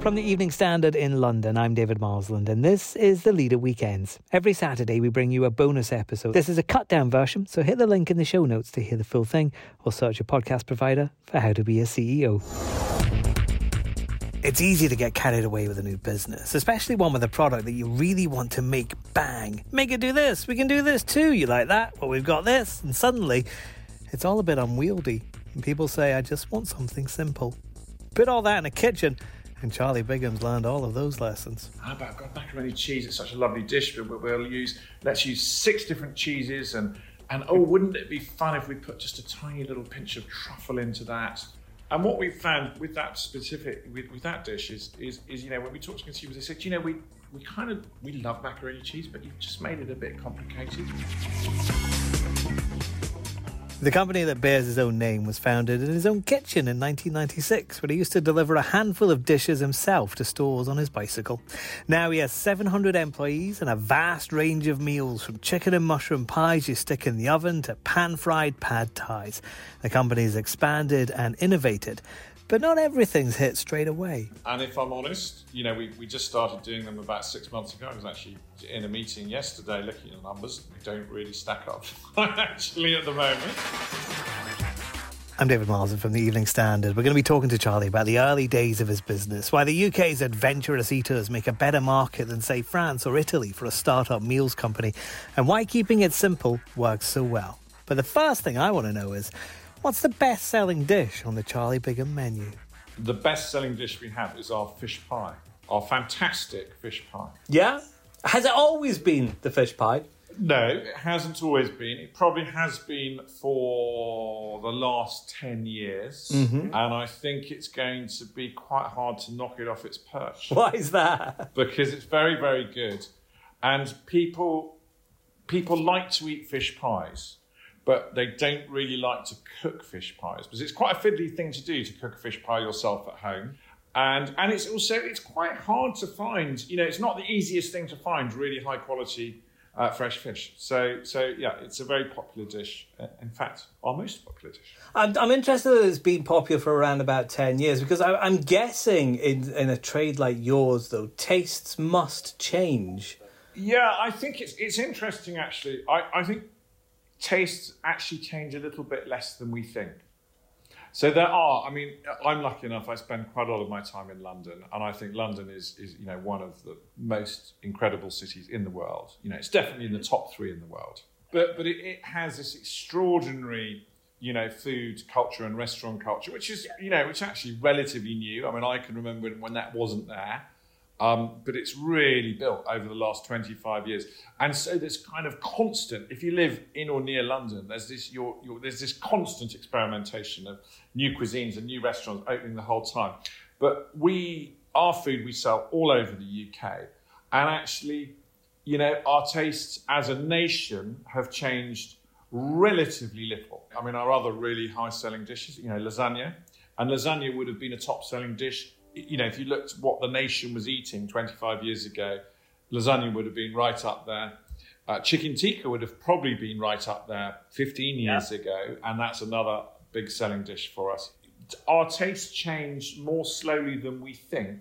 From the Evening Standard in London, I'm David Marsland, and this is the Leader Weekends. Every Saturday, we bring you a bonus episode. This is a cut down version, so hit the link in the show notes to hear the full thing, or search your podcast provider for How to Be a CEO. It's easy to get carried away with a new business, especially one with a product that you really want to make bang. Make it do this, we can do this too. You like that? Well, we've got this. And suddenly, it's all a bit unwieldy. And people say, I just want something simple. Put all that in a kitchen, and Charlie Bigham's learned all of those lessons. How about got macaroni cheese? It's such a lovely dish, but we'll use let's use six different cheeses and and oh, wouldn't it be fun if we put just a tiny little pinch of truffle into that? And what we found with that specific with, with that dish is, is is you know when we talk to consumers, they said, you know, we we kind of we love macaroni cheese, but you've just made it a bit complicated. The company that bears his own name was founded in his own kitchen in 1996, where he used to deliver a handful of dishes himself to stores on his bicycle. Now he has 700 employees and a vast range of meals from chicken and mushroom pies you stick in the oven to pan fried pad thais. The company has expanded and innovated, but not everything's hit straight away. And if I'm honest, you know, we, we just started doing them about six months ago. I was actually in a meeting yesterday looking at the numbers. They don't really stack up actually at the moment. I'm David Marsden from the Evening Standard. We're going to be talking to Charlie about the early days of his business, why the UK's adventurous eaters make a better market than, say, France or Italy for a startup meals company, and why keeping it simple works so well. But the first thing I want to know is What's the best selling dish on the Charlie Bigham menu? The best selling dish we have is our fish pie, our fantastic fish pie. Yeah? Has it always been the fish pie? No, it hasn't always been. It probably has been for the last 10 years. Mm-hmm. And I think it's going to be quite hard to knock it off its perch. Why is that? Because it's very, very good. And people people like to eat fish pies but they don't really like to cook fish pies because it's quite a fiddly thing to do to cook a fish pie yourself at home. And, and it's also it's quite hard to find you know it's not the easiest thing to find really high quality uh, fresh fish. So so yeah it's a very popular dish. Uh, in fact our most popular dish. I'm, I'm interested that it's been popular for around about 10 years because I, I'm guessing in, in a trade like yours though tastes must change. Yeah I think it's it's interesting actually. I, I think tastes actually change a little bit less than we think. So there are, I mean, I'm lucky enough, I spend quite a lot of my time in London, and I think London is, is you know, one of the most incredible cities in the world. You know, it's definitely in the top three in the world. But, but it, it has this extraordinary, you know, food culture and restaurant culture, which is, you know, which is actually relatively new. I mean, I can remember when that wasn't there. Um, but it's really built over the last 25 years. And so there's kind of constant, if you live in or near London, there's this, you're, you're, there's this constant experimentation of new cuisines and new restaurants opening the whole time. But we, our food we sell all over the UK. And actually, you know, our tastes as a nation have changed relatively little. I mean, our other really high selling dishes, you know, lasagna. And lasagna would have been a top selling dish you know, if you looked what the nation was eating 25 years ago, lasagna would have been right up there. Uh, chicken tikka would have probably been right up there 15 years yeah. ago, and that's another big selling dish for us. our tastes change more slowly than we think.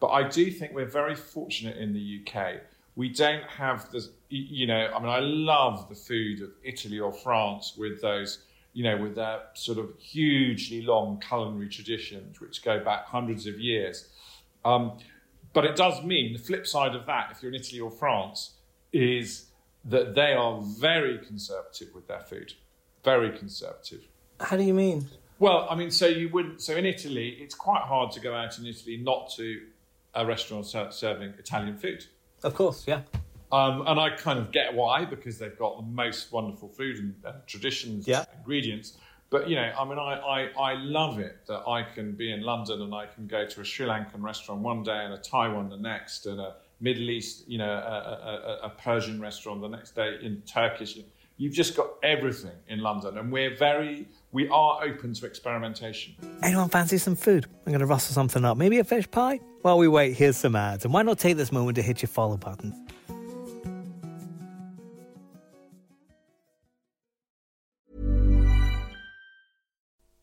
But I do think we're very fortunate in the UK. We don't have the, you know, I mean, I love the food of Italy or France with those, you know, with their sort of hugely long culinary traditions, which go back hundreds of years. Um, but it does mean the flip side of that, if you're in Italy or France, is that they are very conservative with their food. Very conservative. How do you mean? Well, I mean, so you wouldn't. So in Italy, it's quite hard to go out in Italy not to a restaurant serving Italian food. Of course, yeah. Um, and I kind of get why because they've got the most wonderful food and, and traditions, yeah. ingredients. But you know, I mean, I, I, I love it that I can be in London and I can go to a Sri Lankan restaurant one day and a Thai one the next, and a Middle East, you know, a, a, a Persian restaurant the next day in Turkish. You've just got everything in London, and we're very we are open to experimentation. Anyone fancy some food? I'm going to rustle something up. Maybe a fish pie? While we wait, here's some ads. And why not take this moment to hit your follow button?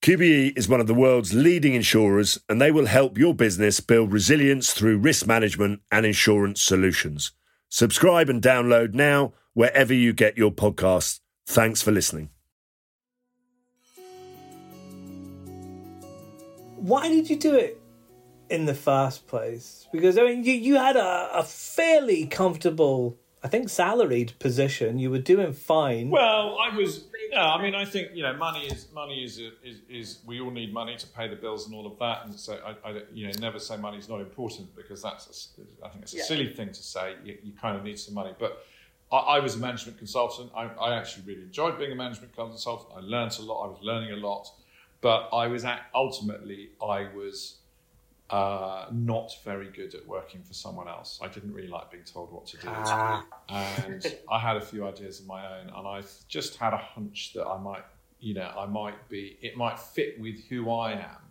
QBE is one of the world's leading insurers, and they will help your business build resilience through risk management and insurance solutions. Subscribe and download now wherever you get your podcasts. Thanks for listening. Why did you do it in the first place? Because I mean, you you had a, a fairly comfortable, I think, salaried position. You were doing fine. Well, I was. Yeah, I mean, I think you know, money is money is, is is we all need money to pay the bills and all of that. And so I, I you know, never say money is not important because that's a, I think it's a yeah. silly thing to say. You, you, kind of need some money, but. I, I was a management consultant. I, I actually really enjoyed being a management consultant. I learned a lot. I was learning a lot, but I was at, ultimately I was uh, not very good at working for someone else. I didn't really like being told what to do. Ah. And I had a few ideas of my own, and I just had a hunch that I might, you know, I might be, it might fit with who I am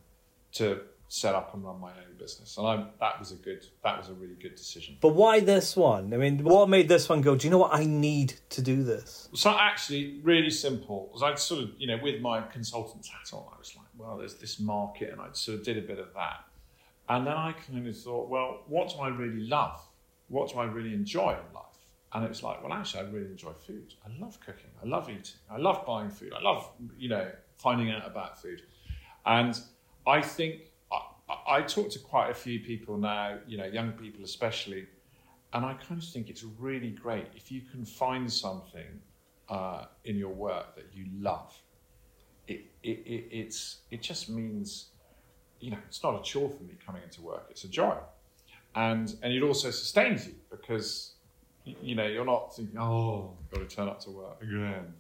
to set up and run my own business. And I, that was a good, that was a really good decision. But why this one? I mean, what made this one go, do you know what? I need to do this. So actually, really simple. Was I'd sort of, you know, with my consultant's hat on, I was like, well, there's this market, and I sort of did a bit of that. And then I kind of thought, well, what do I really love? What do I really enjoy in life? And it was like, well, actually, I really enjoy food. I love cooking. I love eating. I love buying food. I love, you know, finding out about food. And I think I, I talk to quite a few people now, you know, young people especially, and I kind of think it's really great if you can find something uh, in your work that you love. It, it, it, it's, it just means you know, it's not a chore for me coming into work. It's a joy, and and it also sustains you because you know you're not thinking, oh, I've got to turn up to work again.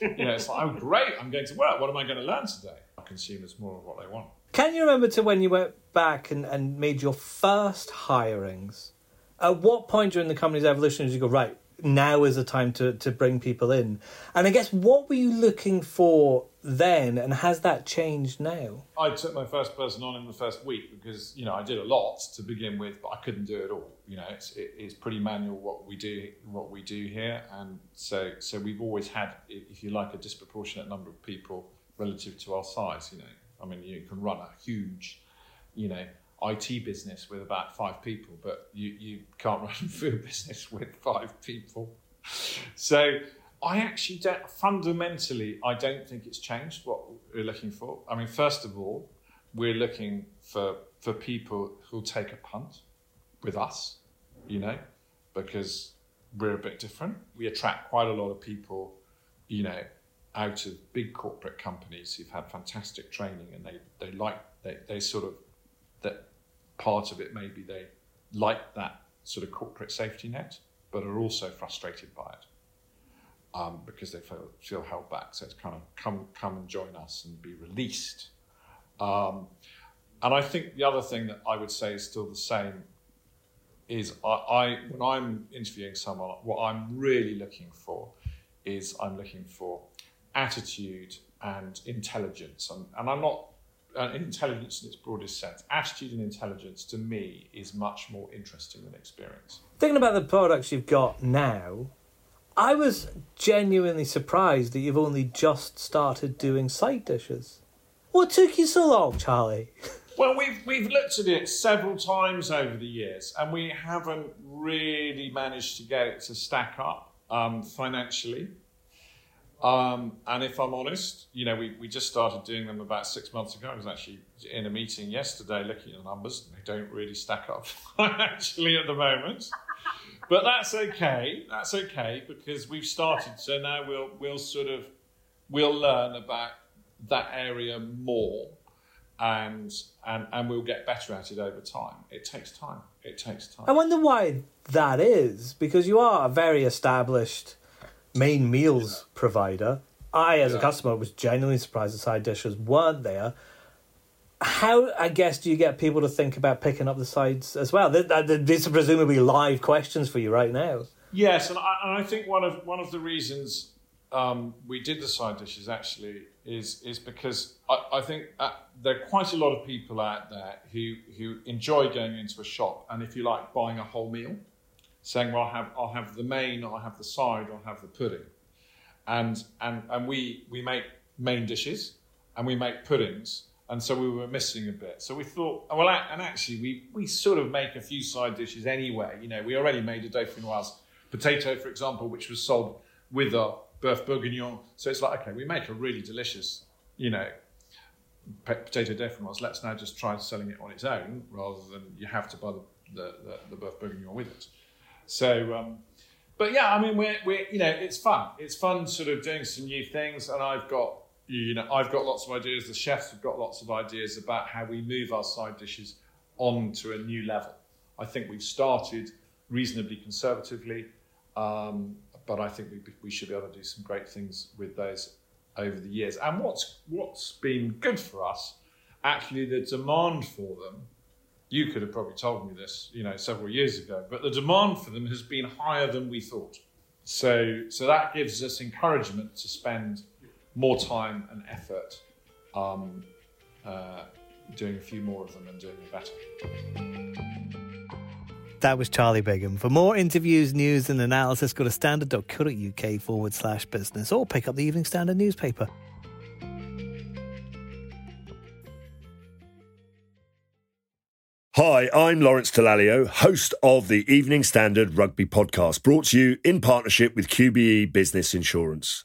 you know, it's like, oh, great, I'm going to work. What am I going to learn today? Our consumers more of what they want. Can you remember to when you went back and, and made your first hirings? At what point during the company's evolution did you go, right, now is the time to, to bring people in. And I guess what were you looking for then, and has that changed now? I took my first person on in the first week because you know I did a lot to begin with, but I couldn't do it all. You know, it's it, it's pretty manual what we do what we do here, and so so we've always had, if you like, a disproportionate number of people relative to our size. You know, I mean, you can run a huge, you know. IT business with about five people, but you, you can't run a food business with five people. So I actually don't, fundamentally, I don't think it's changed what we're looking for. I mean, first of all, we're looking for, for people who'll take a punt with us, you know, because we're a bit different. We attract quite a lot of people, you know, out of big corporate companies who've had fantastic training and they, they like, they, they sort of, that part of it maybe they like that sort of corporate safety net, but are also frustrated by it um, because they feel, feel held back. So it's kind of come, come and join us and be released. Um, and I think the other thing that I would say is still the same is I, I, when I'm interviewing someone, what I'm really looking for is I'm looking for attitude and intelligence. And, and I'm not uh, intelligence in its broadest sense. Attitude and intelligence to me is much more interesting than experience. Thinking about the products you've got now, I was genuinely surprised that you've only just started doing side dishes. What took you so long, Charlie? Well, we've we've looked at it several times over the years, and we haven't really managed to get it to stack up um, financially. Um, and if I'm honest, you know, we, we just started doing them about six months ago. I was actually in a meeting yesterday looking at the numbers. and They don't really stack up financially at the moment. But that's okay. That's okay because we've started. So now we'll we'll sort of we'll learn about that area more, and and and we'll get better at it over time. It takes time. It takes time. I wonder why that is because you are a very established main meals provider. I, as a customer, was genuinely surprised the side dishes weren't there how I guess do you get people to think about picking up the sides as well? These are presumably live questions for you right now. Yes, and I, and I think one of one of the reasons um, we did the side dishes actually is is because I, I think uh, there are quite a lot of people out there who who enjoy going into a shop and if you like buying a whole meal, saying well I'll have I'll have the main, I'll have the side, I'll have the pudding, and and and we we make main dishes and we make puddings and so we were missing a bit. So we thought, well, and actually, we, we sort of make a few side dishes anyway. You know, we already made a dauphinoise potato, for example, which was sold with a boeuf bourguignon. So it's like, okay, we make a really delicious, you know, potato dauphinoise. Let's now just try selling it on its own rather than you have to buy the, the, the, the bourguignon with it. So, um, but yeah, I mean, we're, we're, you know, it's fun. It's fun sort of doing some new things. And I've got you know, I've got lots of ideas. The chefs have got lots of ideas about how we move our side dishes on to a new level. I think we've started reasonably conservatively, um, but I think we, we should be able to do some great things with those over the years. And what's what's been good for us, actually, the demand for them. You could have probably told me this, you know, several years ago, but the demand for them has been higher than we thought. So, so that gives us encouragement to spend more time and effort um, uh, doing a few more of them and doing them better. That was Charlie Bigham. For more interviews, news, and analysis, go to standard.co.uk forward slash business or pick up the Evening Standard newspaper. Hi, I'm Lawrence Dallaglio, host of the Evening Standard Rugby Podcast, brought to you in partnership with QBE Business Insurance.